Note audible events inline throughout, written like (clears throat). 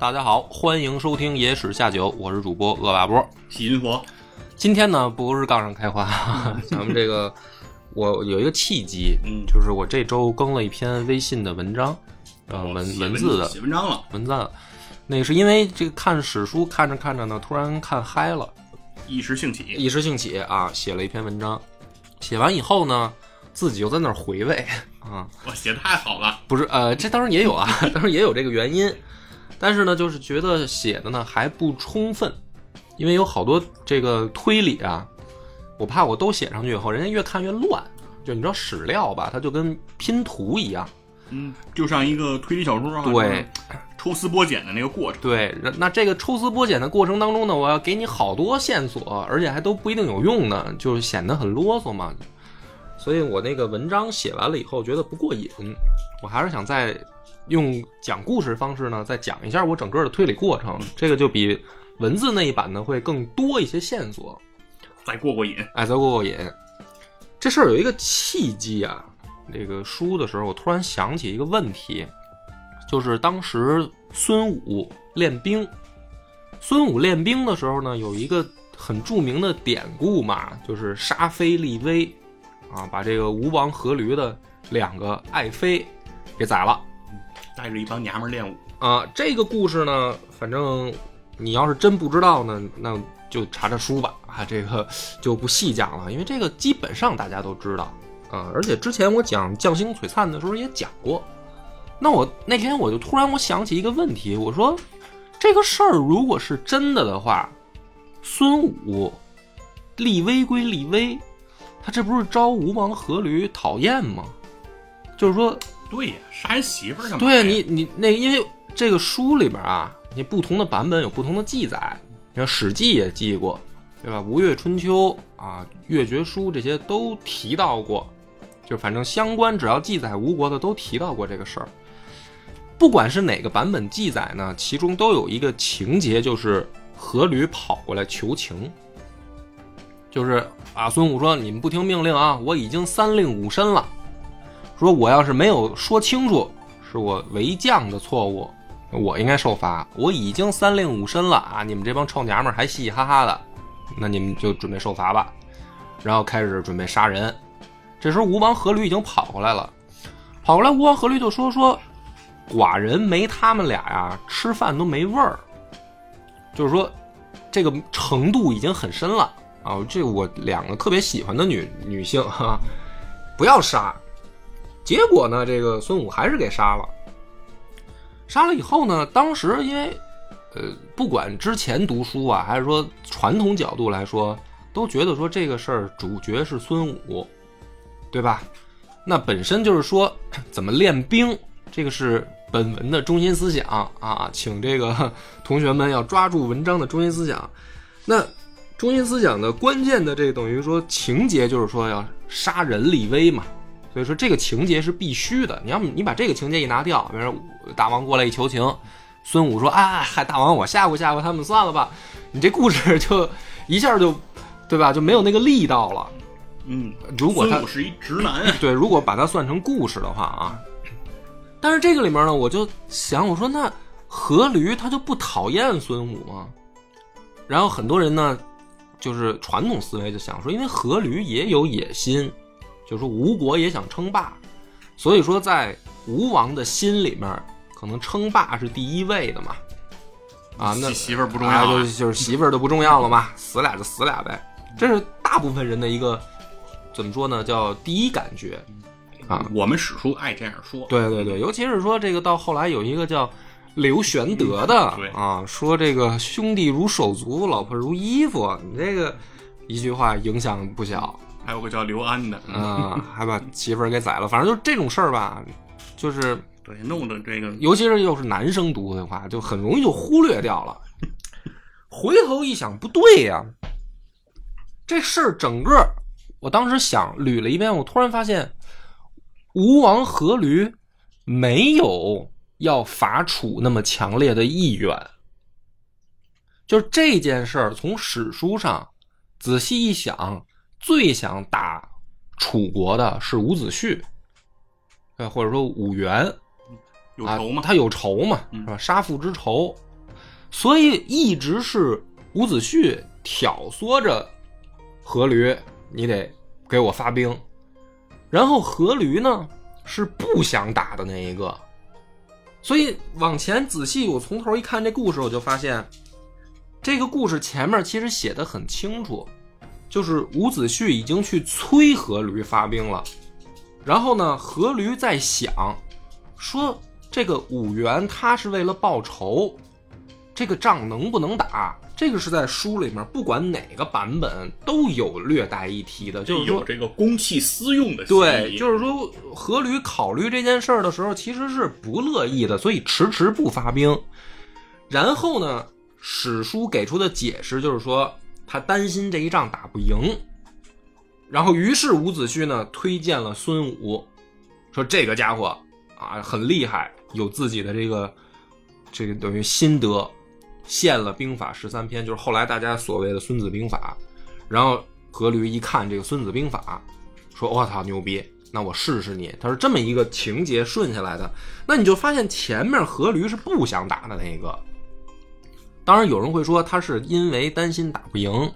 大家好，欢迎收听《野史下酒》，我是主播恶霸波。喜云佛，今天呢，不是杠上开花，(laughs) 咱们这个我有一个契机，嗯。就是我这周更了一篇微信的文章，呃，文写文字的写文章了，文字，那个是因为这个看史书看着看着呢，突然看嗨了，一时兴起，一时兴起啊，写了一篇文章，写完以后呢，自己又在那儿回味啊，我，写的太好了，不是，呃，这当然也有啊，(laughs) 当然也有这个原因，但是呢，就是觉得写的呢还不充分，因为有好多这个推理啊，我怕我都写上去以后，人家越看越乱。就你知道史料吧，它就跟拼图一样，嗯，就像一个推理小说啊，对，抽丝剥茧的那个过程，对。那这个抽丝剥茧的过程当中呢，我要给你好多线索，而且还都不一定有用呢，就显得很啰嗦嘛。所以我那个文章写完了以后，觉得不过瘾，我还是想再用讲故事方式呢，再讲一下我整个的推理过程。这个就比文字那一版呢会更多一些线索，再过过瘾，哎，再过过瘾。这事儿有一个契机啊，这个书的时候，我突然想起一个问题，就是当时孙武练兵，孙武练兵的时候呢，有一个很著名的典故嘛，就是杀妃立威，啊，把这个吴王阖闾的两个爱妃给宰了。带着一帮娘们儿练武，啊，这个故事呢，反正你要是真不知道呢，那就查查书吧。啊，这个就不细讲了，因为这个基本上大家都知道啊。而且之前我讲将星璀璨的时候也讲过。那我那天我就突然我想起一个问题，我说这个事儿如果是真的的话，孙武立威归立威，他这不是招吴王阖闾讨厌吗？就是说，对呀，杀人媳妇儿干嘛呀？对你，你那因为这个书里边啊，你不同的版本有不同的记载。你看《史记》也记过，对吧？《吴越春秋》啊，《越绝书》这些都提到过，就反正相关只要记载吴国的都提到过这个事儿。不管是哪个版本记载呢，其中都有一个情节，就是阖闾跑过来求情，就是啊，孙武说：“你们不听命令啊，我已经三令五申了。”说我要是没有说清楚，是我为将的错误，我应该受罚。我已经三令五申了啊！你们这帮臭娘们还嘻嘻哈哈的，那你们就准备受罚吧。然后开始准备杀人。这时候吴王阖闾已经跑过来了，跑过来吴王阖闾就说说，寡人没他们俩呀，吃饭都没味儿。就是说，这个程度已经很深了啊！这我两个特别喜欢的女女性哈、不要杀。结果呢，这个孙武还是给杀了。杀了以后呢，当时因为，呃，不管之前读书啊，还是说传统角度来说，都觉得说这个事儿主角是孙武，对吧？那本身就是说 (clears throat) 怎么练兵，这个是本文的中心思想啊，请这个同学们要抓住文章的中心思想。那中心思想的关键的这等于说情节就是说要杀人立威嘛。所以说这个情节是必须的。你要你把这个情节一拿掉，比如说大王过来一求情，孙武说：“啊，嗨，大王，我吓唬吓唬他们算了吧。”你这故事就一下就，对吧？就没有那个力道了。嗯，如果他是一直男啊，对，如果把它算成故事的话啊，但是这个里面呢，我就想，我说那阖闾他就不讨厌孙武吗？然后很多人呢，就是传统思维就想说，因为阖闾也有野心。就是说吴国也想称霸，所以说在吴王的心里面，可能称霸是第一位的嘛。啊，那媳妇儿不重要啊，啊就是就是媳妇儿都不重要了嘛，死俩就死俩呗。这是大部分人的一个怎么说呢？叫第一感觉啊。我们史书爱这样说，对对对，尤其是说这个到后来有一个叫刘玄德的、对啊，说这个兄弟如手足，老婆如衣服，你这个一句话影响不小。还有个叫刘安的，啊、还把媳妇儿给宰了。反正就是这种事儿吧，就是对，弄得这个尤其是又是男生读的话，就很容易就忽略掉了。回头一想，不对呀，这事儿整个，我当时想捋了一遍，我突然发现，吴王阖闾没有要伐楚那么强烈的意愿。就是这件事儿，从史书上仔细一想，最想打楚国的是伍子胥，呃，或者说伍元。有仇吗？啊？他有仇嘛，嗯是吧？杀父之仇，所以一直是伍子胥挑唆着阖闾，你得给我发兵。然后阖闾呢是不想打的那一个，所以往前仔细，我从头一看这故事，我就发现这个故事前面其实写的很清楚，就是伍子胥已经去催阖闾发兵了，然后呢，阖闾在想说。这个武元他是为了报仇，这个仗能不能打？这个是在书里面，不管哪个版本都有略带一提的，就是，有这个公器私用的对，就是说，阖闾考虑这件事儿的时候，其实是不乐意的，所以迟迟不发兵。然后呢，史书给出的解释就是说，他担心这一仗打不赢，然后于是伍子胥呢推荐了孙武，说这个家伙啊很厉害。有自己的这个，这个等于心得，献了兵法十三篇，就是后来大家所谓的《孙子兵法》。然后阖闾一看这个《孙子兵法》，说：“我操，牛逼！那我试试你。”他是这么一个情节顺下来的。那你就发现前面阖闾是不想打的那个。当然有人会说他是因为担心打不赢，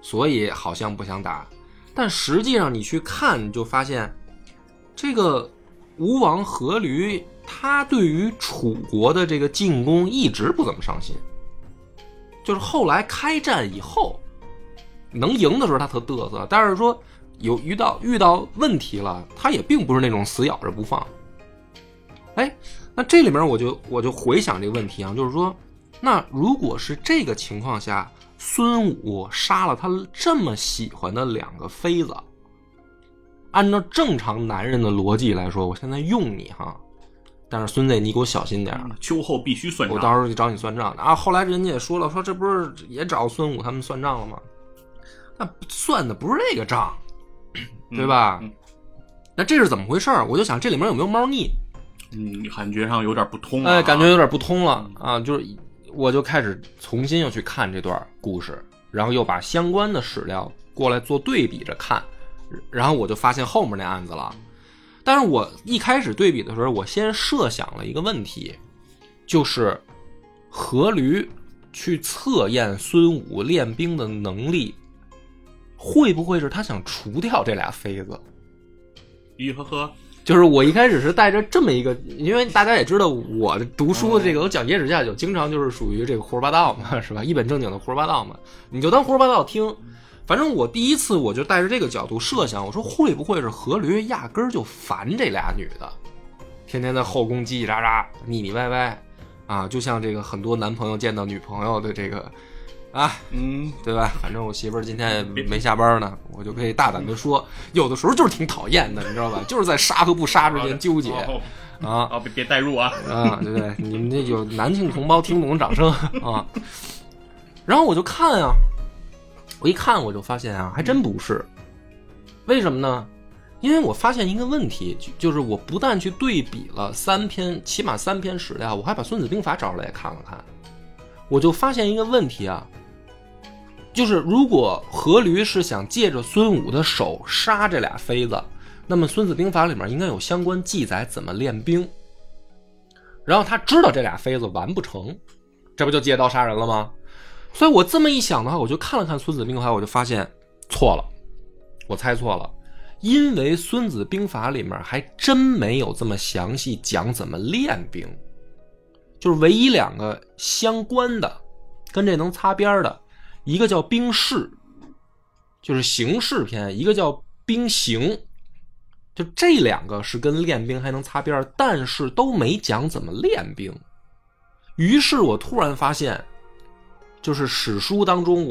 所以好像不想打。但实际上你去看，就发现这个吴王阖闾。他对于楚国的这个进攻一直不怎么上心，就是后来开战以后，能赢的时候他特嘚瑟，但是说有遇到遇到问题了，他也并不是那种死咬着不放。哎，那这里面我就我就回想这个问题啊，就是说，那如果是这个情况下，孙武杀了他这么喜欢的两个妃子，按照正常男人的逻辑来说，我现在用你哈。但是孙子，你给我小心点儿，秋后必须算账。我到时候就找你算账的啊！后来人家也说了，说这不是也找孙武他们算账了吗？那算的不是这个账，对吧？嗯、那这是怎么回事？我就想这里面有没有猫腻？嗯，感觉上有点不通、啊。哎，感觉有点不通了啊！就是我就开始重新又去看这段故事，然后又把相关的史料过来做对比着看，然后我就发现后面那案子了。但是我一开始对比的时候，我先设想了一个问题，就是阖闾去测验孙武练兵的能力，会不会是他想除掉这俩妃子？咦呵呵，就是我一开始是带着这么一个，因为大家也知道我读书的这个，我讲野史下酒，经常就是属于这个胡说八道嘛，是吧？一本正经的胡说八道嘛，你就当胡说八道听。反正我第一次我就带着这个角度设想，我说会不会是阖闾压根儿就烦这俩女的，天天在后宫叽叽喳喳、腻腻歪歪，啊，就像这个很多男朋友见到女朋友的这个，啊，嗯，对吧？反正我媳妇儿今天也没下班呢，我就可以大胆的说，有的时候就是挺讨厌的，你知道吧？(laughs) 就是在杀和不杀之间纠结啊啊！别别代入啊！啊，对不对？你们这有男性同胞听懂的掌声啊！然后我就看啊。我一看我就发现啊，还真不是。为什么呢？因为我发现一个问题，就是我不但去对比了三篇，起码三篇史料，我还把《孙子兵法》找出来也看了看，我就发现一个问题啊，就是如果阖闾是想借着孙武的手杀这俩妃子，那么《孙子兵法》里面应该有相关记载怎么练兵。然后他知道这俩妃子完不成，这不就借刀杀人了吗？所以我这么一想的话，我就看了看《孙子兵法》，我就发现错了，我猜错了，因为《孙子兵法》里面还真没有这么详细讲怎么练兵，就是唯一两个相关的，跟这能擦边的，一个叫兵事，就是形式篇；一个叫兵行，就这两个是跟练兵还能擦边，但是都没讲怎么练兵。于是我突然发现。就是史书当中，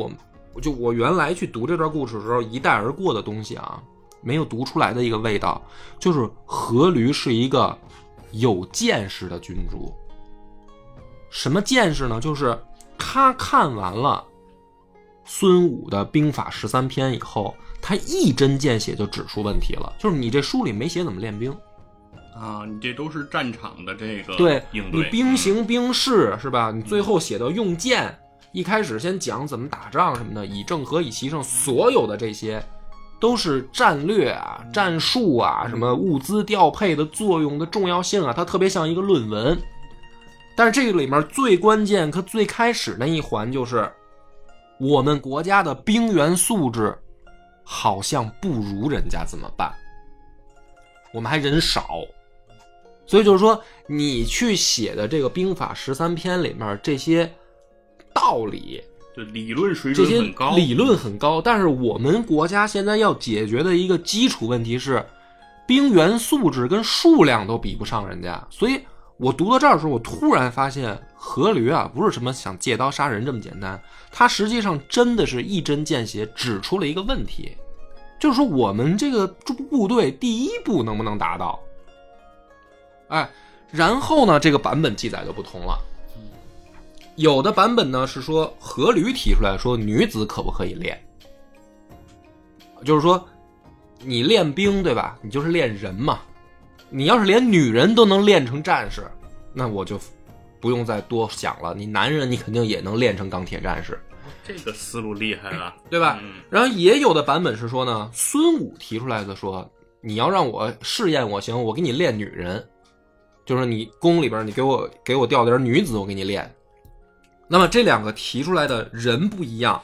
我就我原来去读这段故事的时候一带而过的东西啊，没有读出来的一个味道，就是阖闾是一个有见识的君主。什么见识呢？就是他看完了孙武的兵法十三篇以后，他一针见血就指出问题了，就是你这书里没写怎么练兵。啊，你这都是战场的这个对你兵行兵势是吧？你最后写到用剑，一开始先讲怎么打仗什么的，以正合以奇胜，所有的这些都是战略啊、战术啊、什么物资调配的作用的重要性啊，它特别像一个论文。但是这个里面最关键它最开始那一环就是，我们国家的兵员素质好像不如人家，怎么办？我们还人少，所以就是说，你去写的这个兵法十三篇里面这些道理，就理论水这些准很高，理论很高，但是我们国家现在要解决的一个基础问题是，兵员素质跟数量都比不上人家。所以我读到这儿的时候，我突然发现阖闾啊，不是什么想借刀杀人这么简单，他实际上真的是一针见血指出了一个问题，就是说我们这个部队第一步能不能达到？哎，然后呢，这个版本记载就不同了。有的版本呢是说阖闾提出来说女子可不可以练，就是说你练兵对吧？你就是练人嘛。你要是连女人都能练成战士，那我就不用再多想了。你男人你肯定也能练成钢铁战士，这个思路厉害了，(laughs) 对吧？嗯然后也有的版本是说呢，孙武提出来的说，你要让我试验我行，我给你练女人，就是你宫里边你给我给我调点女子，我给你练。那么这两个提出来的人不一样，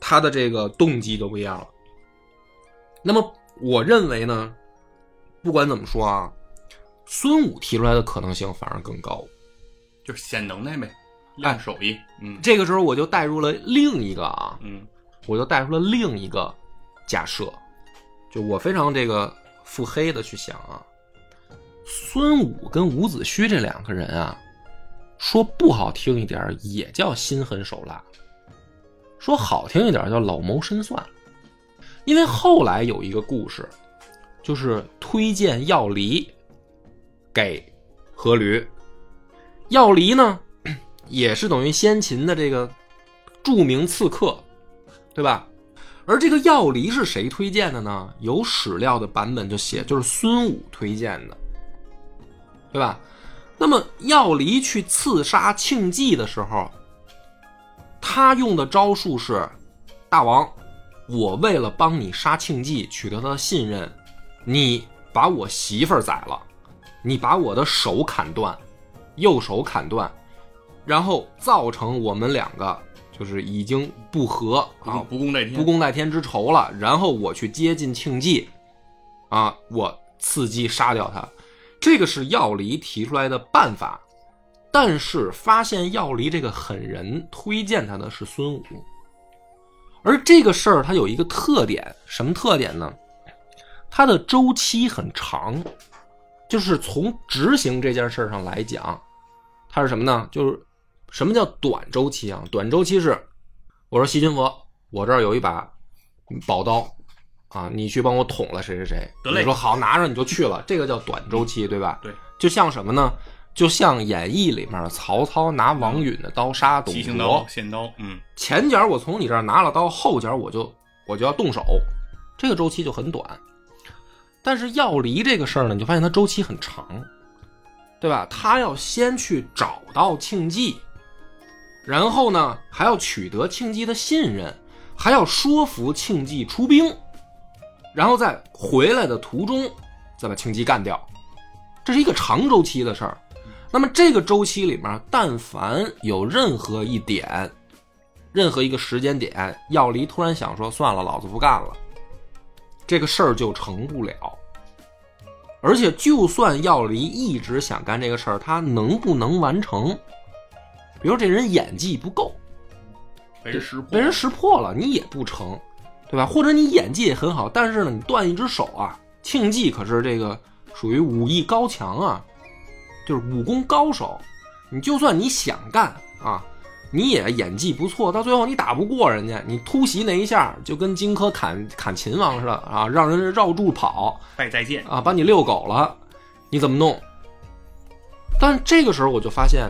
他的这个动机都不一样了。那么我认为呢，不管怎么说啊，孙武提出来的可能性反而更高。就是显能耐呗，练手艺，嗯这个时候我就带入了另一个啊，嗯我就带出了另一个假设，就我非常这个腹黑的去想啊，孙武跟伍子胥这两个人啊，说不好听一点也叫心狠手辣，说好听一点叫老谋深算，因为后来有一个故事，就是推荐药离给阖闾，药离呢 (clears throat) 也是等于先秦的这个著名刺客，对吧？而这个药离是谁推荐的呢？有史料的版本就写，就是孙武推荐的，对吧？那么药离去刺杀庆忌的时候，他用的招数是：大王，我为了帮你杀庆忌，取得他的信任，你把我媳妇儿宰了，你把我的手砍断，右手砍断，然后造成我们两个就是已经不和啊，不共戴天，不共戴天之仇了，然后我去接近庆忌，啊，我伺机杀掉他，这个是药离提出来的办法。但是发现药离这个狠人推荐他的是孙武，而这个事儿它有一个特点，什么特点呢？它的周期很长，就是从执行这件事儿上来讲，它是什么呢？就是什么叫短周期啊？短周期是我说西君佛，我这儿有一把宝刀啊，你去帮我捅了谁谁谁。得嘞你说好，拿着你就去了，这个叫短周期，对吧？对，就像什么呢？就像演义里面曹操拿王允的刀杀董卓七星刀、，线刀，嗯，前脚我从你这儿拿了刀，后脚我就我就要动手，这个周期就很短。但是药离这个事儿呢，你就发现它周期很长，对吧？他要先去找到庆忌，然后呢还要取得庆忌的信任，还要说服庆忌出兵，然后在回来的途中再把庆忌干掉，这是一个长周期的事儿。那么这个周期里面，但凡有任何一点任何一个时间点，药离突然想说算了，老子不干了，这个事儿就成不了。而且，就算药离一直想干这个事儿，他能不能完成？比如这人演技不够，被人识破，被人识破了，你也不成，对吧？或者你演技也很好，但是呢，你断一只手啊，庆忌可是这个属于武艺高强啊，就是武功高手。你就算你想干啊，你也演技不错，到最后你打不过人家，你突袭那一下就跟荆轲砍砍秦王似的啊，让人绕柱跑拜再见，啊，把你遛狗了，你怎么弄？但这个时候我就发现，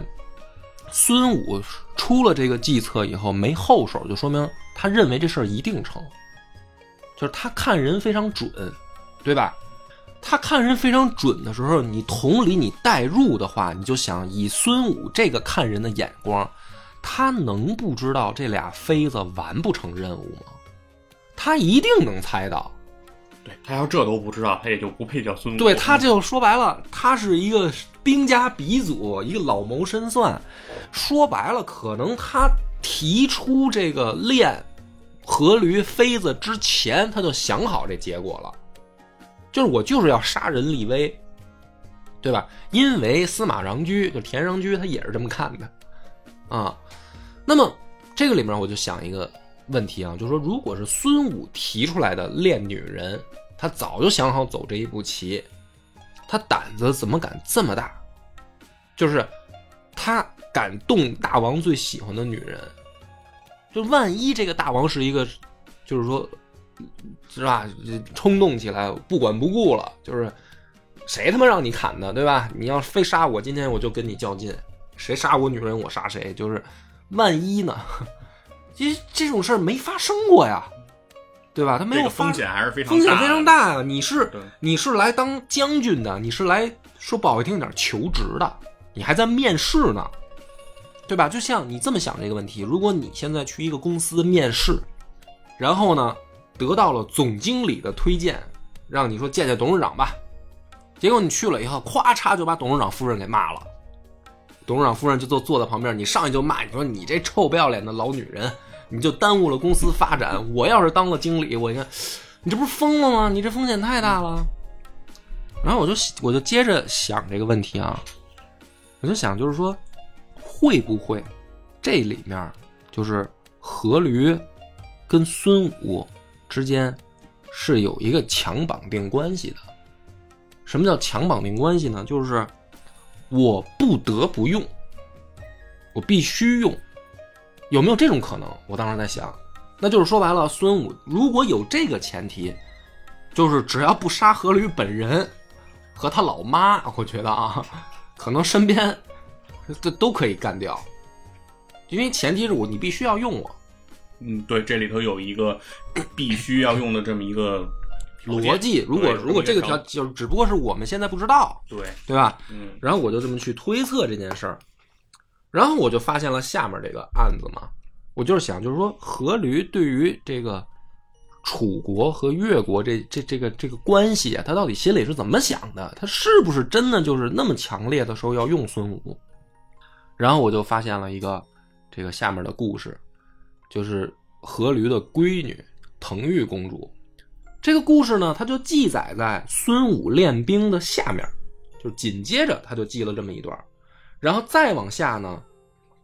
孙武出了这个计策以后没后手，就说明他认为这事儿一定成，就是他看人非常准，对吧？他看人非常准的时候，你同理你代入的话，你就想以孙武这个看人的眼光，他能不知道这俩妃子完不成任务吗？他一定能猜到。对他要这都不知道，他也就不配叫孙武。对他就说白了，他是一个兵家鼻祖，一个老谋深算。说白了，可能他提出这个练阖闾妃子之前，他就想好这结果了，就是我就是要杀人立威，对吧？因为司马穰苴就田穰苴，他也是这么看的啊。那么这个里面我就想一个问题啊，就是说，如果是孙武提出来的练女人，他早就想好走这一步棋，他胆子怎么敢这么大？就是他敢动大王最喜欢的女人，就万一这个大王是一个，就是说，是吧？冲动起来不管不顾了，就是谁他妈让你砍的，对吧？你要非杀我，今天我就跟你较劲，谁杀我女人我杀谁，就是万一呢？其实这种事儿没发生过呀，对吧？他没有这个风险还是非常风险非常大啊！你是你是来当将军的，你是来说不好听点求职的，你还在面试呢，对吧？就像你这么想这个问题，如果你现在去一个公司面试，然后呢得到了总经理的推荐，让你说见见董事长吧，结果你去了以后，咵嚓就把董事长夫人给骂了。董事长夫人就坐坐在旁边，你上去就骂，你说你这臭不要脸的老女人，你就耽误了公司发展。我要是当了经理，我一看，你这不是疯了吗？你这风险太大了。然后我就我就接着想这个问题啊，我就想就是说，会不会这里面就是阖闾跟孙武之间是有一个强绑定关系的？什么叫强绑定关系呢？就是我不得不用，我必须用，有没有这种可能？我当时在想，那就是说白了，孙武如果有这个前提，就是只要不杀阖闾本人和他老妈，我觉得啊，可能身边这都可以干掉，因为前提是我你必须要用我。嗯，对，这里头有一个 (coughs) 必须要用的这么一个逻辑。如果如果这个条条就是只不过是我们现在不知道，对，对吧？嗯，然后我就这么去推测这件事儿，然后我就发现了下面这个案子嘛，我就是想，就是说阖闾对于这个楚国和越国这这这个这个关系啊，他到底心里是怎么想的？他是不是真的就是那么强烈的时候要用孙武？然后我就发现了一个这个下面的故事，就是阖闾的闺女滕玉公主。这个故事呢，它就记载在孙武练兵的下面，就紧接着他就记了这么一段，然后再往下呢，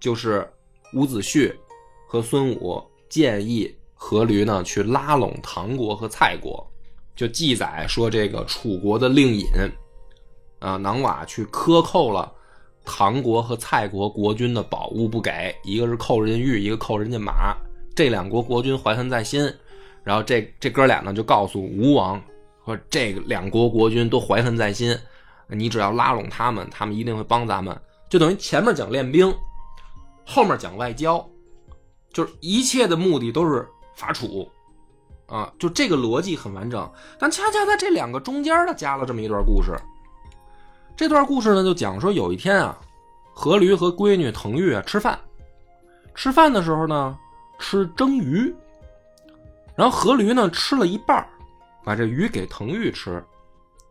就是伍子胥和孙武建议阖闾呢去拉拢唐国和蔡国，就记载说这个楚国的令尹啊囊瓦去克扣了唐国和蔡国国君的宝物不给，一个是扣人家玉，一个扣人家马，这两国国君怀恨在心。然后这这哥俩呢就告诉吴王说，这个两国国君都怀恨在心，你只要拉拢他们，他们一定会帮咱们。就等于前面讲练兵，后面讲外交，就是一切的目的都是伐楚啊，就这个逻辑很完整。但恰恰在这两个中间呢，加了这么一段故事。这段故事呢，就讲说有一天啊，阖闾和闺女滕玉啊吃饭，吃饭的时候呢，吃蒸鱼。然后阖闾呢吃了一半儿把这鱼给滕玉吃，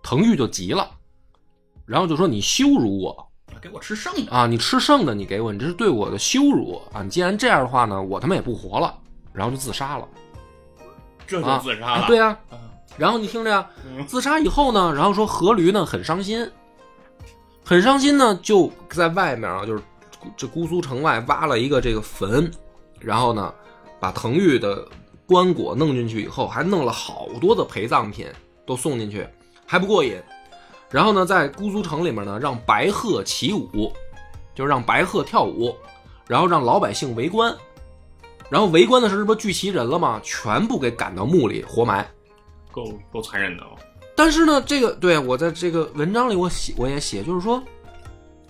滕玉就急了，然后就说：“你羞辱我给我吃剩的，啊！你吃剩的你给我，你这是对我的羞辱啊！你既然这样的话呢，我他妈也不活了。”然后就自杀了。这就啊自杀了。对呀，啊，然后你听着呀，嗯自杀以后呢，然后说阖闾呢很伤心，很伤心呢，就在外面啊，就是这姑苏城外挖了一个这个坟，然后呢，把滕玉的棺椁弄进去以后，还弄了好多的陪葬品都送进去，还不过瘾。然后呢，在姑苏城里面呢，让白鹤起舞，就让白鹤跳舞，然后让老百姓围观。然后围观的时候，这不聚齐人了吗？全部给赶到墓里活埋。够够残忍的哦。但是呢，这个对我在这个文章里我写我也写，就是说，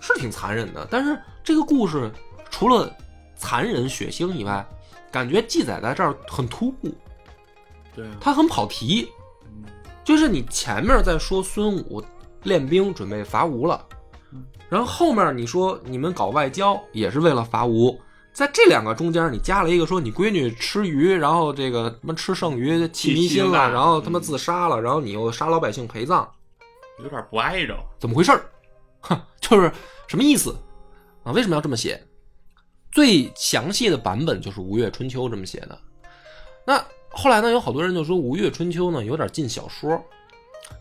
是挺残忍的。但是这个故事除了残忍血腥以外，感觉记载在这儿很突兀，对啊，它很跑题。就是你前面在说孙武练兵准备伐吴了，然后后面你说你们搞外交也是为了伐吴，在这两个中间你加了一个说你闺女吃鱼，然后这个他妈吃剩鱼气迷心了，然后他妈自杀了，然后你又杀老百姓陪葬，有点不挨着。怎么回事儿？哼，(laughs) 就是什么意思啊？为什么要这么写？最详细的版本就是《吴越春秋》这么写的。那后来呢，有好多人就说《吴越春秋》呢有点近小说，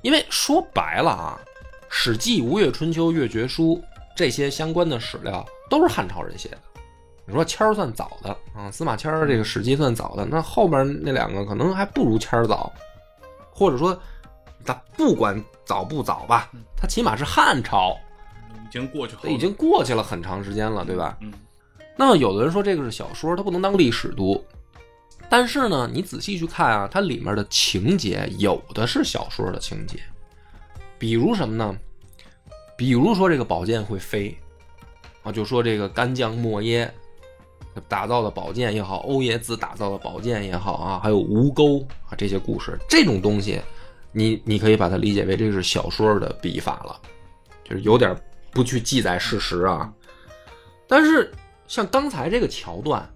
因为说白了啊，《史记》《吴越春秋》《越绝书》这些相关的史料都是汉朝人写的。你说谦儿算早的啊，司马迁儿这个《史记》算早的，那后边那两个可能还不如谦儿早，或者说，他不管早不早吧，他起码是汉朝，已经过去了已经过去了很长时间了，对吧？嗯，那有的人说这个是小说，它不能当历史读。但是呢，你仔细去看啊，它里面的情节有的是小说的情节，比如什么呢？比如说这个宝剑会飞，啊，就说这个干将莫邪打造的宝剑也好，欧冶子打造的宝剑也好啊，还有吴钩啊这些故事，这种东西，你你可以把它理解为这是小说的笔法了，就是有点不去记载事实啊。但是像刚才这个桥段，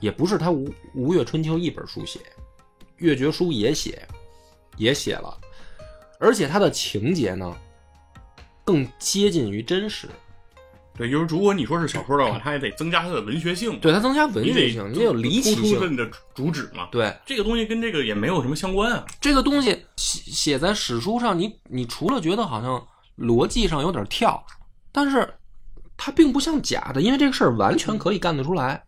也不是他吴吴越春秋一本书写，越绝书也写，也写了，而且它的情节呢，更接近于真实，对，就是如果你说是小说的话，它也得增加它的文学性，对它增加文学性，你得有离奇突出性。你的主旨嘛。对这个东西跟这个也没有什么相关啊。这个东西写写在史书上，你你除了觉得好像逻辑上有点跳，但是它并不像假的，因为这个事儿完全可以干得出来。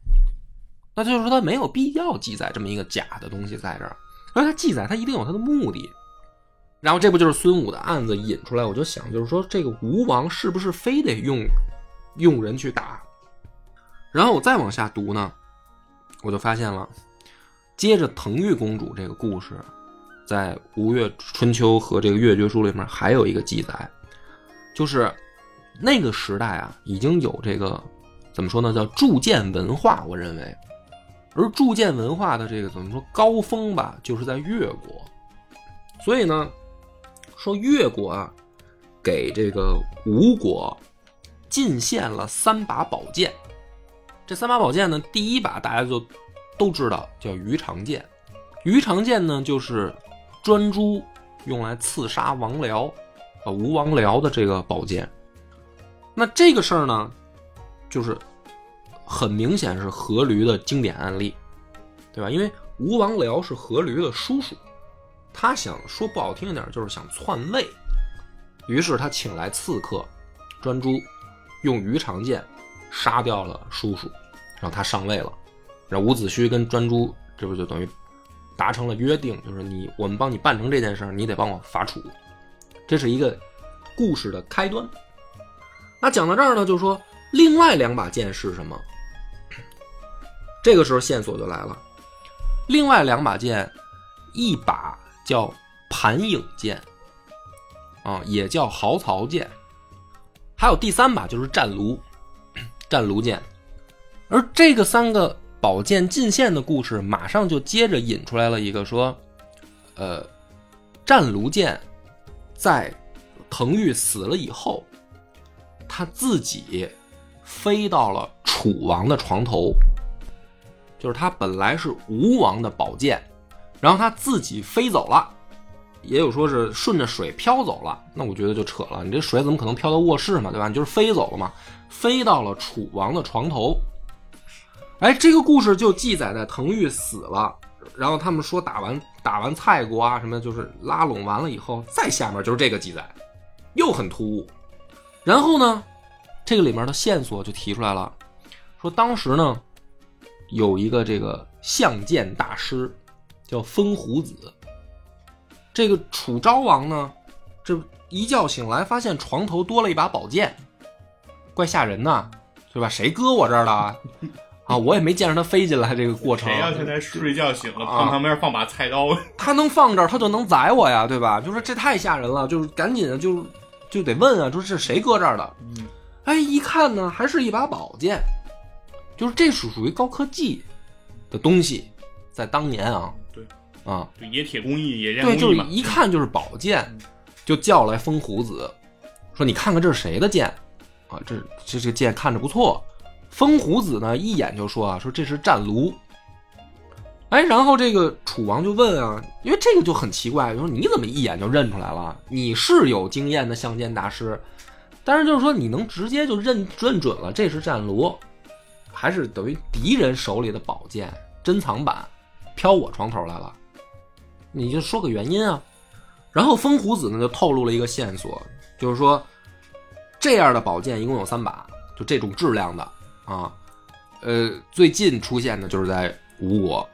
那就是说，它没有必要记载这么一个假的东西在这儿，而它记载它一定有它的目的。然后这不就是孙武的案子引出来？我就想，就是说这个吴王是不是非得用用人去打？然后我再往下读呢，我就发现了，接着滕玉公主这个故事，在《吴越春秋》和这个《越绝书》里面还有一个记载，就是那个时代啊，已经有这个怎么说呢，叫铸剑文化。我认为，而铸剑文化的这个怎么说高峰吧，就是在越国。所以呢，说越国啊，给这个吴国进献了三把宝剑。这三把宝剑呢，第一把大家就都知道叫鱼肠剑，鱼肠剑呢就是专诸用来刺杀王僚啊吴王僚的这个宝剑。那这个事儿呢，就是很明显是阖闾的经典案例，对吧？因为吴王僚是阖闾的叔叔，他想说不好听一点，就是想篡位，于是他请来刺客专诸，用鱼肠剑杀掉了叔叔，然后他上位了。然后伍子胥跟专诸，这不就等于达成了约定，就是你我们帮你办成这件事儿，你得帮我伐楚。这是一个故事的开端。那讲到这儿呢，就说另外两把剑是什么？这个时候线索就来了，另外两把剑，一把叫盘影剑，啊，也叫豪曹剑，还有第三把就是战卢，战卢剑。而这个三个宝剑进献的故事，马上就接着引出来了一个说，呃，战卢剑在滕玉死了以后，他自己飞到了楚王的床头，就是他本来是吴王的宝剑，然后他自己飞走了，也有说是顺着水飘走了，那我觉得就扯了，你这水怎么可能飘到卧室嘛，对吧？你就是飞走了嘛，飞到了楚王的床头。哎，这个故事就记载在滕玉死了，然后他们说打完打完蔡国啊什么，就是拉拢完了以后，再下面就是这个记载，又很突兀。然后呢，这个里面的线索就提出来了，说当时呢有一个这个相剑大师叫风胡子，这个楚昭王呢，这一觉醒来发现床头多了一把宝剑，怪吓人呐，对吧？谁搁我这儿了啊？(laughs) 啊，我也没见着他飞进来这个过程。谁要现在睡觉醒了，啊旁边放把菜刀，他能放这儿，他就能宰我呀，对吧？就说这太吓人了，就是赶紧就就得问啊，说是谁搁这儿的？哎，一看呢，还是一把宝剑，就是这是属于高科技的东西，在当年啊，对，啊，就冶铁工艺、冶炼对，就是工艺。一看就是宝剑，就叫来风胡子，说你看看这是谁的剑啊？这这这剑看着不错。风胡子呢一眼就说啊，说这是战卢。哎，然后这个楚王就问啊，因为这个就很奇怪，就说你怎么一眼就认出来了？你是有经验的相剑大师，但是就是说你能直接就认认准了这是战卢，还是等于敌人手里的宝剑珍藏版飘我床头来了？你就说个原因啊。然后风胡子呢就透露了一个线索，就是说这样的宝剑一共有三把，就这种质量的啊，呃，最近出现的就是在吴国，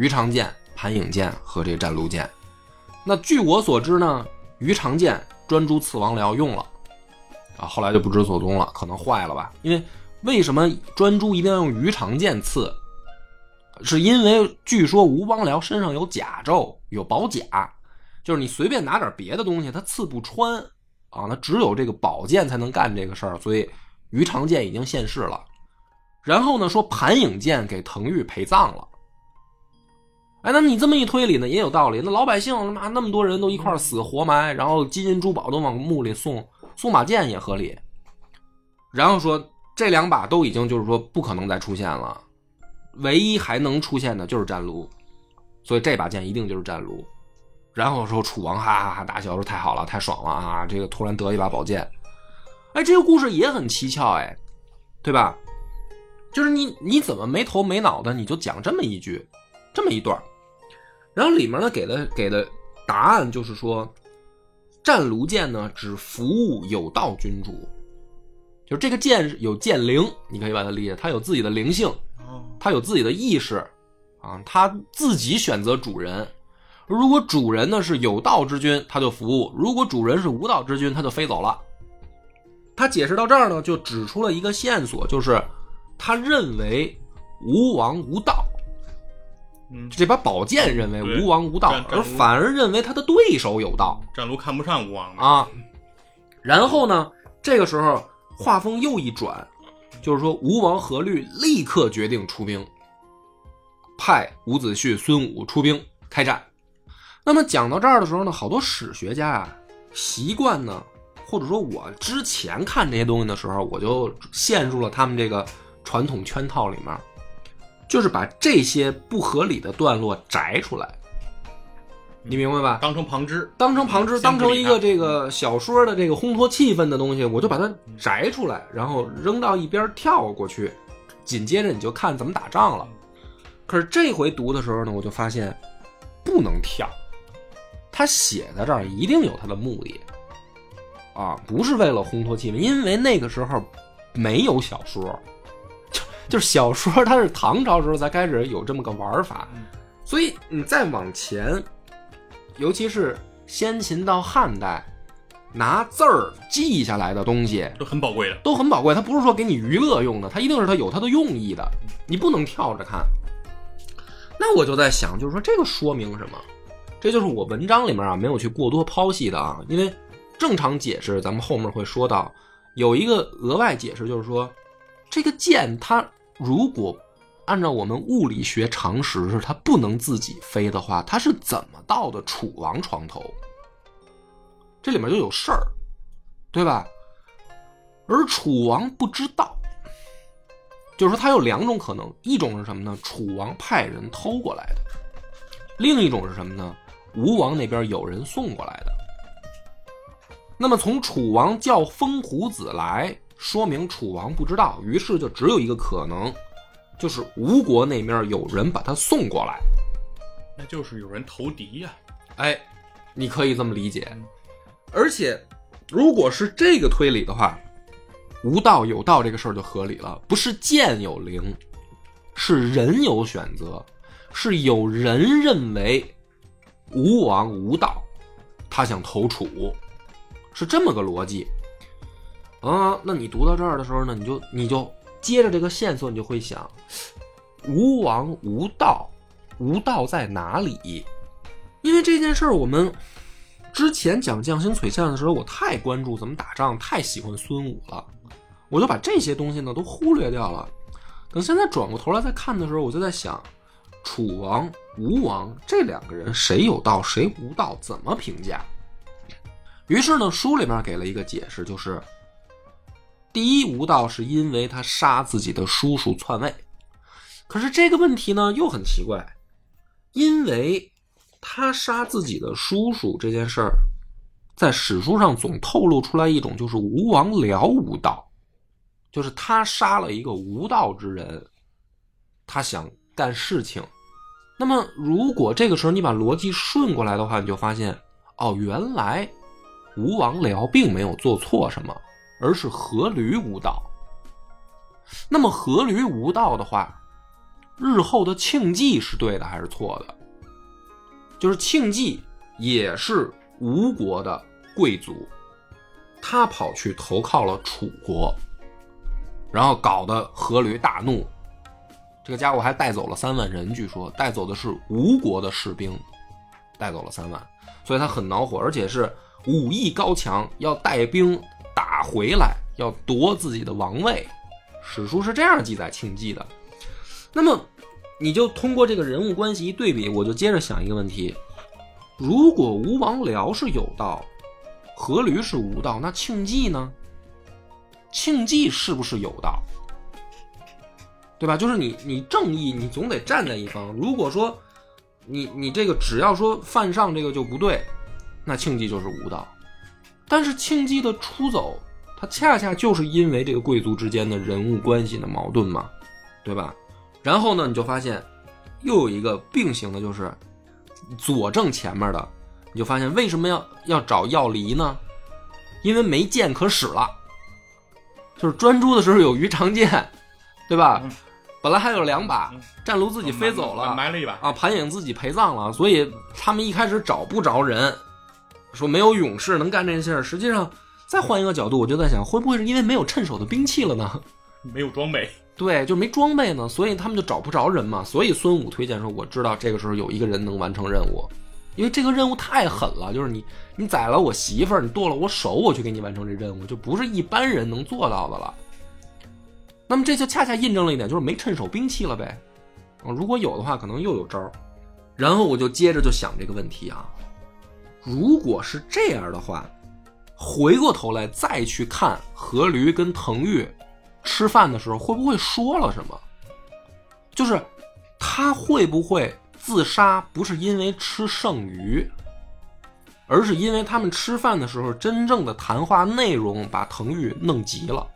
鱼肠剑、盘影剑和这个战卢剑。那据我所知呢，鱼肠剑专诸刺王僚用了，啊，后来就不知所踪了，可能坏了吧？因为为什么专诸一定要用鱼肠剑刺？是因为据说吴王僚身上有甲胄，有宝甲，就是你随便拿点别的东西，他刺不穿啊，那只有这个宝剑才能干这个事儿，所以鱼肠剑已经现世了。然后呢，说盘影剑给滕玉陪葬了。哎，那你这么一推理呢，也有道理。那老百姓他妈那么多人都一块死活埋，然后金银珠宝都往墓里送，送把剑也合理。然后说这两把都已经就是说不可能再出现了，唯一还能出现的就是战卢，所以这把剑一定就是战卢。然后说楚王哈哈哈大笑说太好了，太爽了啊！这个突然得一把宝剑，哎，这个故事也很蹊跷哎，对吧？就是你你怎么没头没脑的你就讲这么一句，这么一段然后里面呢给的给的答案就是说，战卢剑呢只服务有道君主，就是这个剑有剑灵，你可以把它理解，它有自己的灵性，哦，它有自己的意识，啊，它自己选择主人。如果主人呢是有道之君，他就服务；如果主人是无道之君，他就飞走了。他解释到这儿呢，就指出了一个线索，就是他认为吴王无道，嗯，这把宝剑认为吴王无道而反而认为他的对手有道战卢看不上吴王，啊。然后呢，这个时候画风又一转，就是说吴王阖闾立刻决定出兵，派伍子胥、孙武出兵开战。那么讲到这儿的时候呢，好多史学家啊习惯呢，或者说我之前看这些东西的时候，我就陷入了他们这个传统圈套里面，就是把这些不合理的段落摘出来，你明白吧？当成旁枝，当成旁支，先当成一个这个小说的这个烘托气氛的东西，我就把它摘出来，然后扔到一边跳过去，紧接着你就看怎么打仗了。可是这回读的时候呢，我就发现不能跳，他写在这儿一定有他的目的啊，不是为了烘托气氛，因为那个时候没有小说，就就是小说它是唐朝时候才开始有这么个玩法，所以你再往前，尤其是先秦到汉代，拿字儿记下来的东西都很宝贵的。都很宝贵，它不是说给你娱乐用的，它一定是它有它的用意的，你不能跳着看。那我就在想，就是说这个说明什么？这就是我文章里面啊没有去过多剖析的啊，因为正常解释咱们后面会说到，有一个额外解释，就是说这个剑它如果按照我们物理学常识是它不能自己飞的话，它是怎么到的楚王床头？这里面就有事儿，对吧？而楚王不知道，就是说他有两种可能，一种是什么呢？楚王派人偷过来的，另一种是什么呢？吴王那边有人送过来的。那么从楚王叫风胡子来，说明楚王不知道，于是就只有一个可能，就是吴国那面有人把他送过来。那就是有人投敌呀、哎，你可以这么理解。而且，如果是这个推理的话，无道有道这个事儿就合理了，不是剑有灵，是人有选择，是有人认为吴王无道，他想投楚，是这么个逻辑。啊，那你读到这儿的时候呢，你就你就接着这个线索，你就会想，吴王无道，无道在哪里？因为这件事儿，我们之前讲将星璀璨的时候，我太关注怎么打仗，太喜欢孙武了。我就把这些东西呢都忽略掉了。等现在转过头来再看的时候，我就在想，楚王、吴王这两个人谁有道谁无道，怎么评价？于是呢，书里面给了一个解释，就是第一无道是因为他杀自己的叔叔篡位。可是这个问题呢又很奇怪，因为他杀自己的叔叔这件事儿，在史书上总透露出来一种就是吴王僚无道，就是他杀了一个无道之人，他想干事情。那么如果这个时候你把逻辑顺过来的话，你就发现哦，原来吴王僚并没有做错什么，而是阖闾无道。那么阖闾无道的话，日后的庆忌是对的还是错的？就是庆忌也是吴国的贵族，他跑去投靠了楚国，然后搞得阖闾大怒。这个家伙还带走了三万人，据说带走的是吴国的士兵，带走了三万，所以他很恼火，而且是武艺高强，要带兵回来，要夺自己的王位。史书是这样记载庆忌的。那么，你就通过这个人物关系一对比，我就接着想一个问题：如果吴王僚是有道，阖闾是无道，那庆忌呢？庆忌是不是有道？对吧？就是你，你正义，你总得站在一方。如果说你你这个只要说犯上这个就不对，那庆忌就是无道。但是庆忌的出走，他恰恰就是因为这个贵族之间的人物关系的矛盾嘛，对吧？然后呢，你就发现又有一个并行的，就是佐证前面的，你就发现为什么要要找药离呢？因为没剑可使了，就是专诸的时候有鱼肠剑，对吧？嗯本来还有两把嗯，战卢自己飞走了，埋了一把啊，盘影自己陪葬了，所以他们一开始找不着人，说没有勇士能干这件事儿。实际上，再换一个角度，我就在想，会不会是因为没有趁手的兵器了呢？没有装备，对，就没装备呢，所以他们就找不着人嘛。所以孙武推荐说，我知道这个时候有一个人能完成任务，因为这个任务太狠了，就是你你宰了我媳妇儿，你剁了我手，我去给你完成这任务，就不是一般人能做到的了。那么这就恰恰印证了一点，就是没趁手兵器了呗。啊，如果有的话，可能又有招儿。然后我就接着就想这个问题啊，如果是这样的话，回过头来再去看阖闾跟滕玉吃饭的时候，会不会说了什么？就是他会不会自杀？不是因为吃剩鱼，而是因为他们吃饭的时候真正的谈话内容把滕玉弄急了。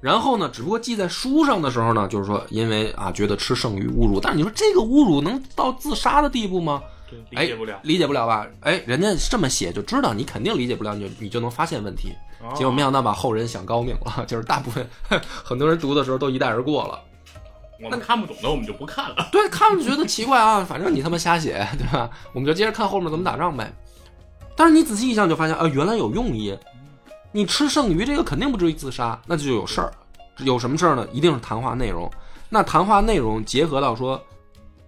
然后呢，只不过记在书上的时候呢，就是说因为啊觉得吃剩鱼侮辱，但是你说这个侮辱能到自杀的地步吗？理解不了。理解不了吧？哎，人家这么写就知道你肯定理解不了，你就你就能发现问题。哦结果没想到把后人想高明了，(laughs) 就是大部分 (laughs) 很多人读的时候都一带而过了。我们看不懂的，我们就不看了。(laughs) 对，看了就觉得奇怪啊，反正你他妈瞎写，对吧？我们就接着看后面怎么打仗呗。但是你仔细一想，就发现啊，原来有用意。你吃剩余这个肯定不至于自杀，那就有事儿。有什么事儿呢？一定是谈话内容。那谈话内容结合到说，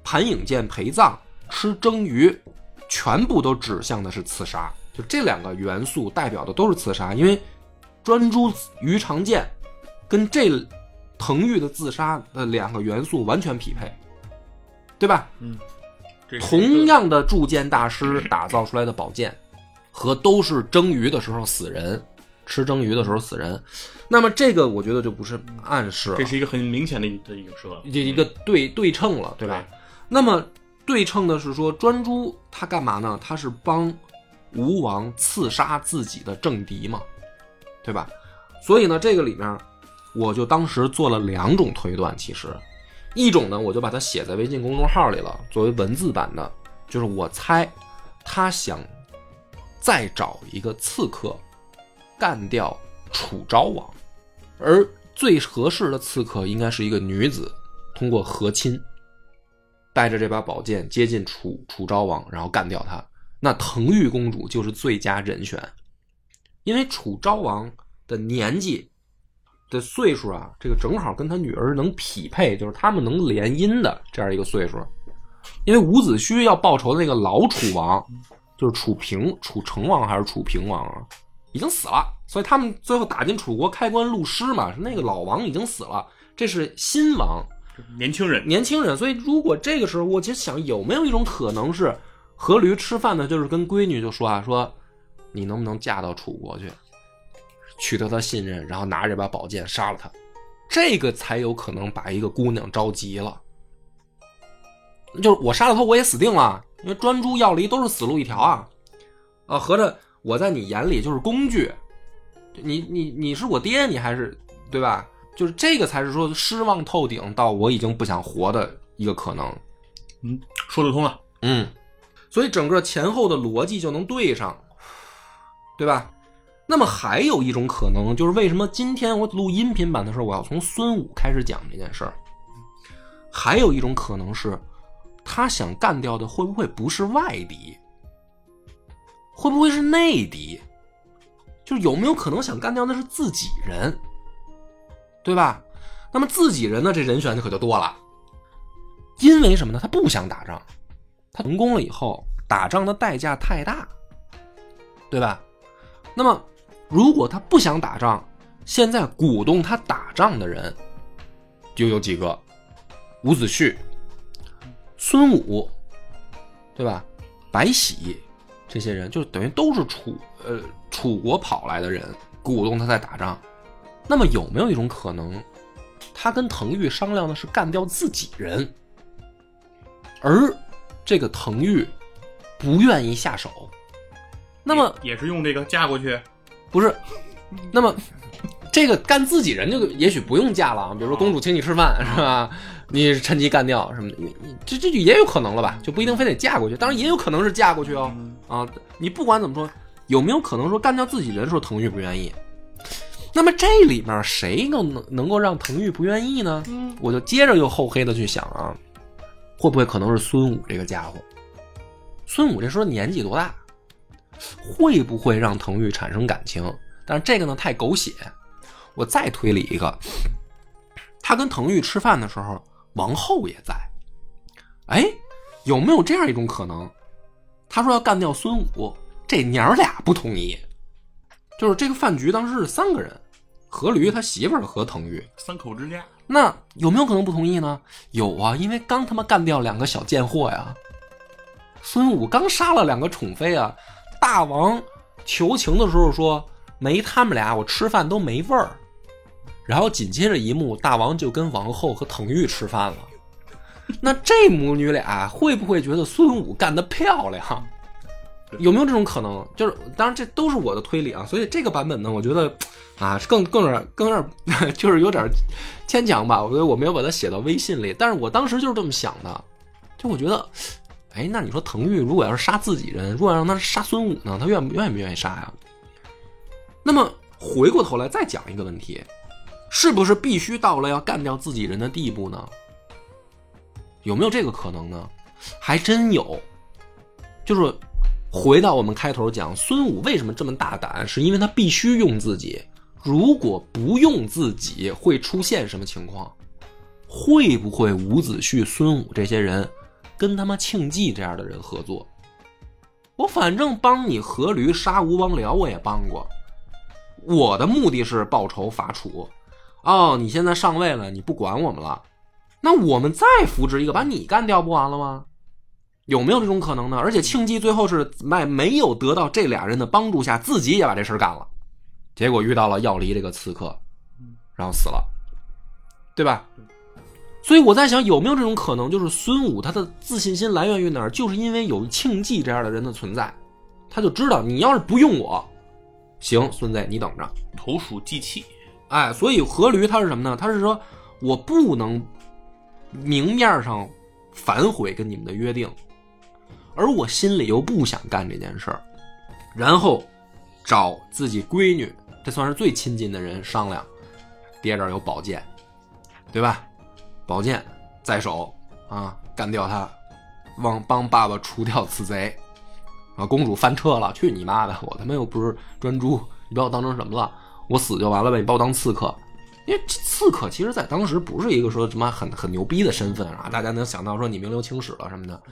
盘影剑陪葬、吃蒸鱼，全部都指向的是刺杀。就这两个元素代表的都是刺杀，因为专诸鱼肠剑跟这滕玉的自杀的两个元素完全匹配，对吧？这是一个同样的铸剑大师打造出来的宝剑，和都是蒸鱼的时候死人，吃蒸鱼的时候死人，那么这个我觉得就不是暗示了，这是一个很明显的一的影射，这一个对对称了，对吧？那么对称的是说，专诸他干嘛呢？他是帮吴王刺杀自己的政敌嘛，对吧？所以呢，这个里面我就当时做了两种推断，其实一种呢，我就把它写在微信公众号里了，作为文字版的，就是我猜他想再找一个刺客干掉楚昭王，而最合适的刺客应该是一个女子，通过和亲，带着这把宝剑接近楚楚昭王，然后干掉他。那滕玉公主就是最佳人选，因为楚昭王的年纪的岁数啊，这个正好跟他女儿能匹配，就是他们能联姻的这样一个岁数。因为伍子胥要报仇的那个老楚王，就是楚平、楚成王还是楚平王啊？已经死了，所以他们最后打进楚国开关录尸嘛，那个老王已经死了，这是新王，年轻人，年轻人。所以如果这个时候，我就想有没有一种可能是阖闾吃饭呢？就是跟闺女就说啊，说你能不能嫁到楚国去，取得他信任，然后拿着这把宝剑杀了他，这个才有可能把一个姑娘着急了。就是我杀了他，我也死定了，因为专诸要离都是死路一条啊！啊，合着我在你眼里就是工具，你你你是我爹，你还是对吧？就是这个才是说失望透顶到我已经不想活的一个可能。嗯，说得通了。嗯，所以整个前后的逻辑就能对上，对吧？那么还有一种可能，就是为什么今天我录音频版的时候，我要从孙武开始讲这件事儿？还有一种可能是，他想干掉的会不会不是外敌？会不会是内敌？就是有没有可能想干掉的是自己人？对吧？那么自己人呢？这人选就可就多了。因为什么呢？他不想打仗，他成功了以后，打仗的代价太大，对吧？那么，如果他不想打仗，现在鼓动他打仗的人就有几个：伍子胥、孙武，对吧？白喜这些人，就等于都是楚呃楚国跑来的人，鼓动他在打仗。那么有没有一种可能，他跟滕玉商量的是干掉自己人？而这个滕玉不愿意下手，那么也是用这个嫁过去，不是？那么这个干自己人就也许不用嫁了啊，比如说公主请你吃饭是吧？你趁机干掉什么的，这这就也有可能了吧？就不一定非得嫁过去，当然也有可能是嫁过去哦啊！你不管怎么说，有没有可能说干掉自己人的时候滕玉不愿意？那么这里面谁能能能够让滕玉不愿意呢？我就接着又厚黑的去想啊。会不会可能是孙武这个家伙？孙武这时候年纪多大？会不会让滕玉产生感情？但是这个呢太狗血。我再推理一个，他跟滕玉吃饭的时候，王后也在。哎，有没有这样一种可能？他说要干掉孙武，这娘俩不同意。就是这个饭局当时是三个人，何驴他媳妇儿和滕玉三口之家。那有没有可能不同意呢？有啊，因为刚他妈干掉两个小贱货呀！孙武刚杀了两个宠妃啊！大王求情的时候说没他们俩，我吃饭都没味儿。然后紧接着一幕，大王就跟王后和滕玉吃饭了。那这母女俩会不会觉得孙武干得漂亮？有没有这种可能？就是当然这都是我的推理啊，所以这个版本呢，我觉得啊更更是更有点 (laughs) 就是有点牵强吧。我觉得我没有把它写到微信里，但是我当时就是这么想的，就我觉得，哎，那你说滕玉如果要是杀自己人，如果让他杀孙武呢，他愿不愿不愿意杀呀？那么回过头来再讲一个问题，是不是必须到了要干掉自己人的地步呢？有没有这个可能呢？还真有，就是。回到我们开头讲，孙武为什么这么大胆？是因为他必须用自己。如果不用自己，会出现什么情况？会不会伍子胥、孙武这些人跟他妈庆忌这样的人合作？我反正帮你阖闾杀吴王僚，我也帮过。我的目的是报仇伐楚。哦，你现在上位了，你不管我们了，那我们再扶植一个，把你干掉不完了吗？有没有这种可能呢？而且庆忌最后是在没有得到这俩人的帮助下，自己也把这事干了，结果遇到了要离这个刺客，然后死了，对吧？所以我在想，有没有这种可能，就是孙武他的自信心来源于哪儿？就是因为有庆忌这样的人的存在，他就知道你要是不用我，行，孙子你等着，投鼠忌器。哎，所以阖闾他是什么呢？他是说我不能明面上反悔跟你们的约定。而我心里又不想干这件事儿，然后找自己闺女，这算是最亲近的人商量。爹这儿有宝剑，对吧？宝剑在手啊，干掉他，帮帮爸爸除掉此贼。啊，公主翻车了，去你妈的！我他妈又不是专诸，你把我当成什么了？我死就完了呗？你把我当刺客？因为刺客其实在当时不是一个说什么很很牛逼的身份啊，大家能想到说你名留青史了什么的。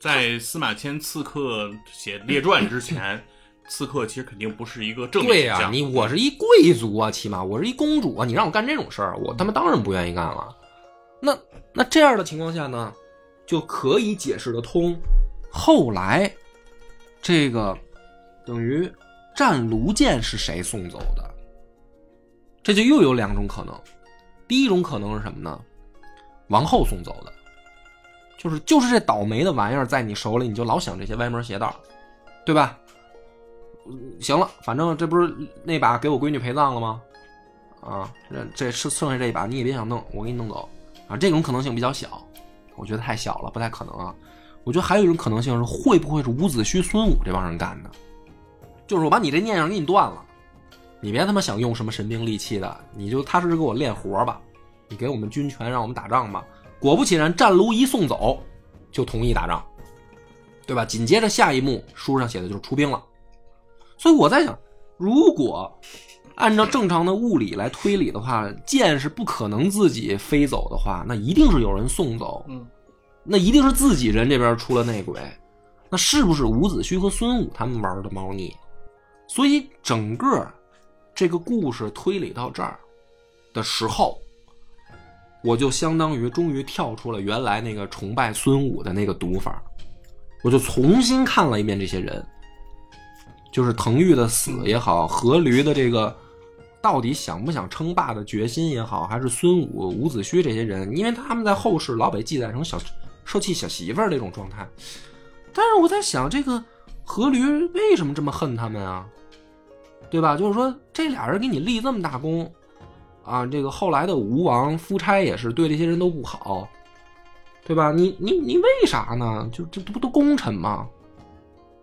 在司马迁刺客写列传之前，(laughs) 刺客其实肯定不是一个正对呀、呀、你我是一贵族啊，起码我是一公主啊，你让我干这种事儿，我他妈当然不愿意干了。那那这样的情况下呢，就可以解释得通。后来，这个等于战卢剑是谁送走的？这就又有两种可能。第一种可能是什么呢？王后送走的，就是就是这倒霉的玩意儿在你手里，你就老想这些歪门邪道，对吧？行了，反正这不是那把给我闺女陪葬了吗？啊，这这是剩下这一把，你也别想弄，我给你弄走啊。这种可能性比较小，我觉得太小了，不太可能啊。我觉得还有一种可能性是，会不会是伍子胥、孙武这帮人干的？就是我把你这念想给你断了，你别他妈想用什么神兵利器的，你就踏实给我练活吧，你给我们军权，让我们打仗吧。果不其然，战卢一送走，就同意打仗，对吧？紧接着下一幕，书上写的就是出兵了。所以我在想，如果按照正常的物理来推理的话，箭是不可能自己飞走的话，那一定是有人送走，嗯，那一定是自己人这边出了内鬼，那是不是伍子胥和孙武他们玩的猫腻？所以整个这个故事推理到这儿的时候，我就相当于终于跳出了原来那个崇拜孙武的那个读法，我就重新看了一遍这些人。就是滕玉的死也好，阖闾的这个到底想不想称霸的决心也好，还是孙武、伍子胥这些人，因为他们在后世老被记载成小受气小媳妇儿这种状态。但是我在想，这个阖闾为什么这么恨他们啊？对吧？就是说这俩人给你立这么大功啊，这个后来的吴王夫差也是对这些人都不好，对吧？你你你为啥呢？就这不都功臣吗？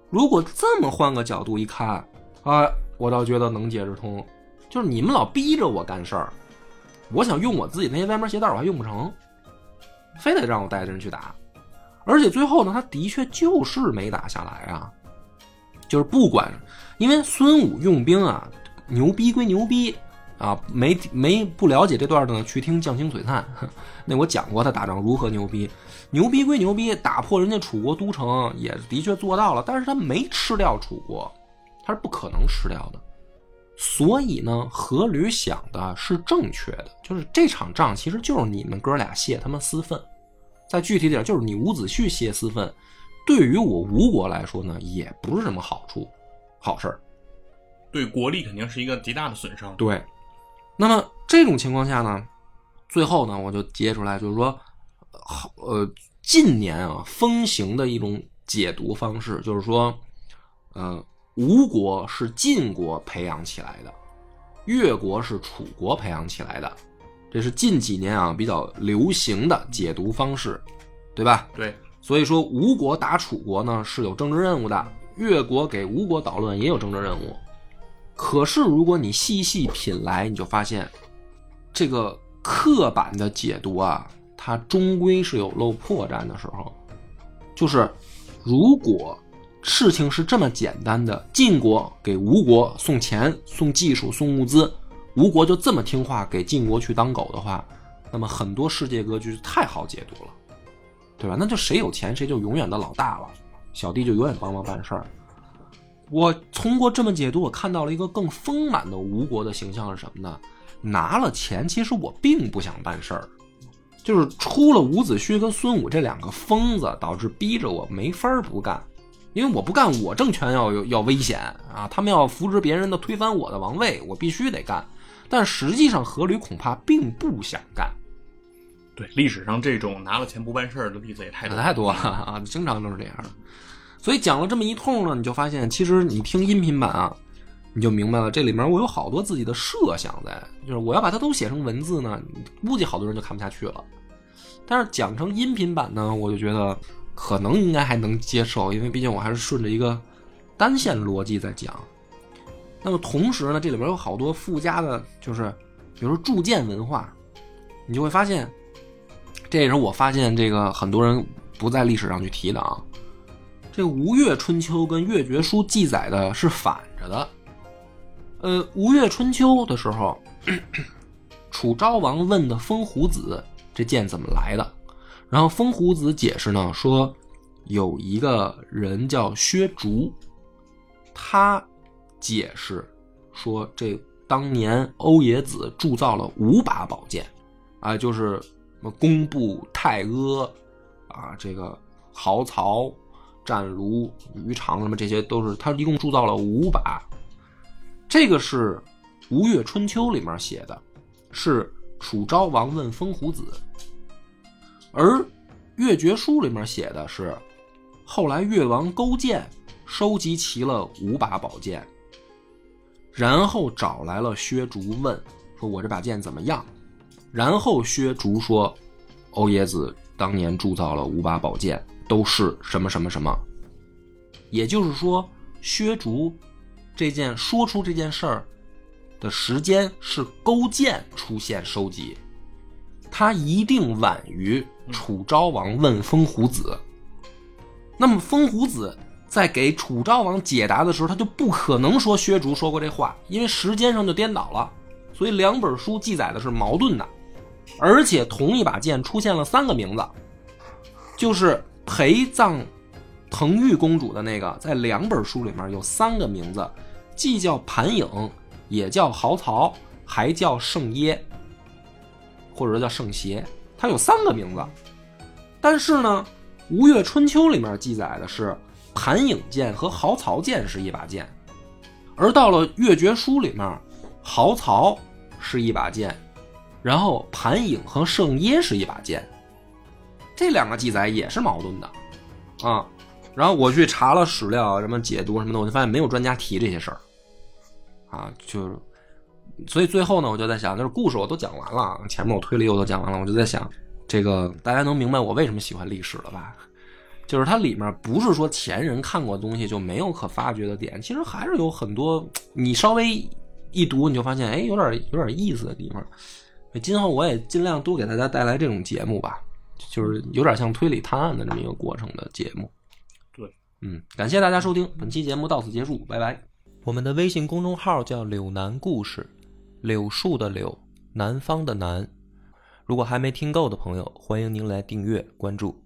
如果这么换个角度一看，啊，我倒觉得能解释通。就是你们老逼着我干事儿，我想用我自己那些歪门邪道，我还用不成，非得让我带着人去打。而且最后呢，他的确就是没打下来啊。就是不管，因为孙武用兵啊，牛逼归牛逼啊，没没不了解这段的呢，去听《将星璀璨》，(laughs) 那我讲过他打仗如何牛逼。牛逼归牛逼，打破人家楚国都城也的确做到了，但是他没吃掉楚国，他是不可能吃掉的。所以呢，阖闾想的是正确的，就是这场仗其实就是你们哥俩泄他妈私愤，再具体点就是你伍子胥泄私愤，对于我吴国来说呢，也不是什么好处，好事儿。对国力肯定是一个极大的损伤。对，那么这种情况下呢，最后呢，我就接出来，就是说，好呃，近年啊风行的一种解读方式，就是说，呃，吴国是晋国培养起来的，越国是楚国培养起来的，这是近几年啊比较流行的解读方式，对吧？对，所以说，吴国打楚国呢是有政治任务的，越国给吴国捣乱也有政治任务。可是，如果你细细品来，你就发现，这个刻板的解读啊，它终归是有漏破绽的时候。就是，如果事情是这么简单的，晋国给吴国送钱、送技术、送物资，吴国就这么听话给晋国去当狗的话，那么很多世界格局太好解读了。对吧？那就谁有钱谁就永远的老大了，小弟就永远帮忙办事儿。我通过这么解读，我看到了一个更丰满的吴国的形象是什么呢？拿了钱，其实我并不想办事儿，就是出了伍子胥跟孙武这两个疯子，导致逼着我没法儿不干。因为我不干，我政权要有要危险啊！他们要扶植别人的推翻我的王位，我必须得干。但实际上，阖闾恐怕并不想干。对，历史上这种拿了钱不办事儿的例子也太多。太多了啊，经常都是这样的。所以讲了这么一通呢，你就发现，其实你听音频版啊，你就明白了，这里面我有好多自己的设想在，就是我要把它都写成文字呢，估计好多人就看不下去了。但是讲成音频版呢，我就觉得可能应该还能接受，因为毕竟我还是顺着一个单线逻辑在讲。那么同时呢，这里边有好多附加的，就是比如说铸剑文化，你就会发现。这也是我发现这个很多人不在历史上去提的啊。这《吴越春秋》跟《越绝书》记载的是反着的。呃，《吴越春秋》的时候，楚昭王问的风胡子这剑怎么来的，然后风胡子解释呢说，有一个人叫薛竹，他解释说，这当年欧冶子铸造了五把宝剑，啊，就是什么工部、太阿，啊，这个豪曹、战卢、于长什么这些都是他一共铸造了五把。这个是《吴越春秋》里面写的，是楚昭王问风胡子，而《越绝书》里面写的是后来越王勾践收集齐了五把宝剑，然后找来了薛竹问说：“我这把剑怎么样？”然后薛竹说：“欧冶子当年铸造了五把宝剑，都是什么什么什么。”也就是说，薛竹这件说出这件事儿的时间是勾践出现收集，他一定晚于楚昭王问风胡子。那么风胡子在给楚昭王解答的时候，他就不可能说薛竹说过这话，因为时间上就颠倒了，所以两本书记载的是矛盾的，而且同一把剑出现了三个名字，就是陪葬腾玉公主的那个，在两本书里面有三个名字，既叫盘影，也叫豪曹，还叫圣耶，或者说叫圣邪，它有三个名字。但是呢，《吴越春秋》里面记载的是盘影剑和豪曹剑是一把剑，而到了《越绝书》里面，豪曹是一把剑，然后盘影和圣耶是一把剑，这两个记载也是矛盾的啊。然后我去查了史料，什么解读什么的，我就发现没有专家提这些事儿，啊，就，所以最后呢，我就在想，就是故事我都讲完了，前面我推理我都讲完了，我就在想，这个大家能明白我为什么喜欢历史了吧？就是它里面不是说前人看过的东西就没有可发掘的点，其实还是有很多，你稍微一读你就发现，哎，有点有点意思的地方。今后我也尽量多给大家带来这种节目吧，就是有点像推理探案的这么一个过程的节目。对嗯，感谢大家收听，本期节目到此结束，拜拜。我们的微信公众号叫“柳南故事”，柳树的柳，南方的南。如果还没听够的朋友，欢迎您来订阅关注。